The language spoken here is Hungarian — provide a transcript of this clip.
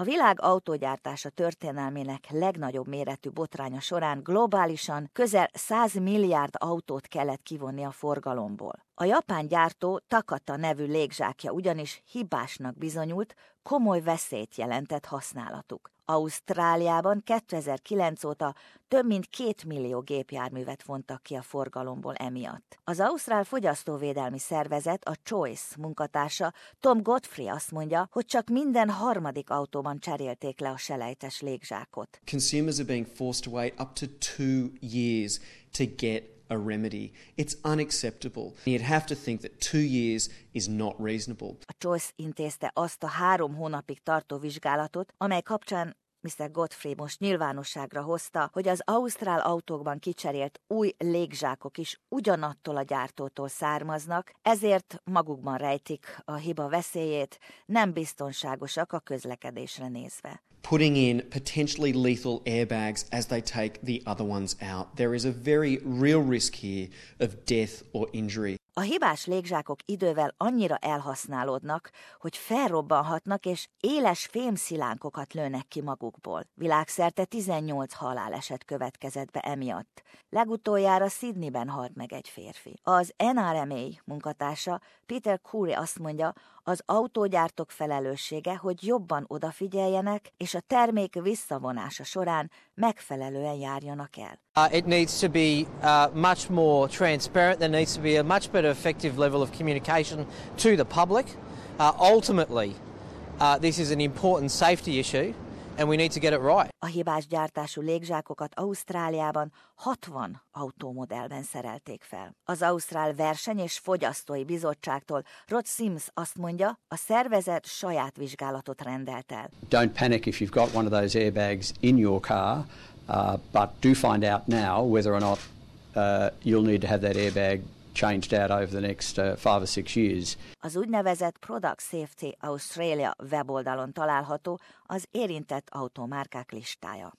A világ autógyártása történelmének legnagyobb méretű botránya során globálisan közel 100 milliárd autót kellett kivonni a forgalomból. A japán gyártó Takata nevű légzsákja ugyanis hibásnak bizonyult, komoly veszélyt jelentett használatuk. Ausztráliában 2009 óta több mint két millió gépjárművet vontak ki a forgalomból emiatt. Az Ausztrál Fogyasztóvédelmi Szervezet, a Choice munkatársa Tom Godfrey azt mondja, hogy csak minden harmadik autóban cserélték le a selejtes légzsákot. Consumers are being forced to wait up to two years to get a remedy. It's unacceptable. You'd have to think that two years is not reasonable. A Choice intézte azt a három hónapig tartó vizsgálatot, amely kapcsán Mr. Godfrey most nyilvánosságra hozta, hogy az ausztrál autókban kicserélt új légzsákok is ugyanattól a gyártótól származnak, ezért magukban rejtik a hiba veszélyét, nem biztonságosak a közlekedésre nézve. Putting in potentially lethal airbags as they take the other ones out. There is a very real risk here of death or injury. A hibás légzsákok idővel annyira elhasználódnak, hogy felrobbanhatnak és éles fémszilánkokat lőnek ki magukból. Világszerte 18 haláleset következett be emiatt. Legutoljára Sydneyben halt meg egy férfi. Az NRMA munkatársa Peter Curry azt mondja, az autógyártók felelőssége, hogy jobban odafigyeljenek, és a termék visszavonása során megfelelően járjanak el. Uh, it needs to be uh, much more transparent. There needs to be a much better effective level of communication to the public. Uh, ultimately, uh, this is an important safety issue and we need to get it right. A hibás gyártású légzsákokat Ausztráliában 60 autómodellben szerelték fel. Az Ausztrál Verseny és Fogyasztói Bizottságtól Rod Sims azt mondja, a szervezet saját vizsgálatot rendelt el. Don't panic if you've got one of those airbags in your car, uh, but do find out now whether or not uh, you'll need to have that airbag changed out over the next uh, five or six years. Az úgynevezett Product Safety Australia weboldalon található az érintett automárkák listája.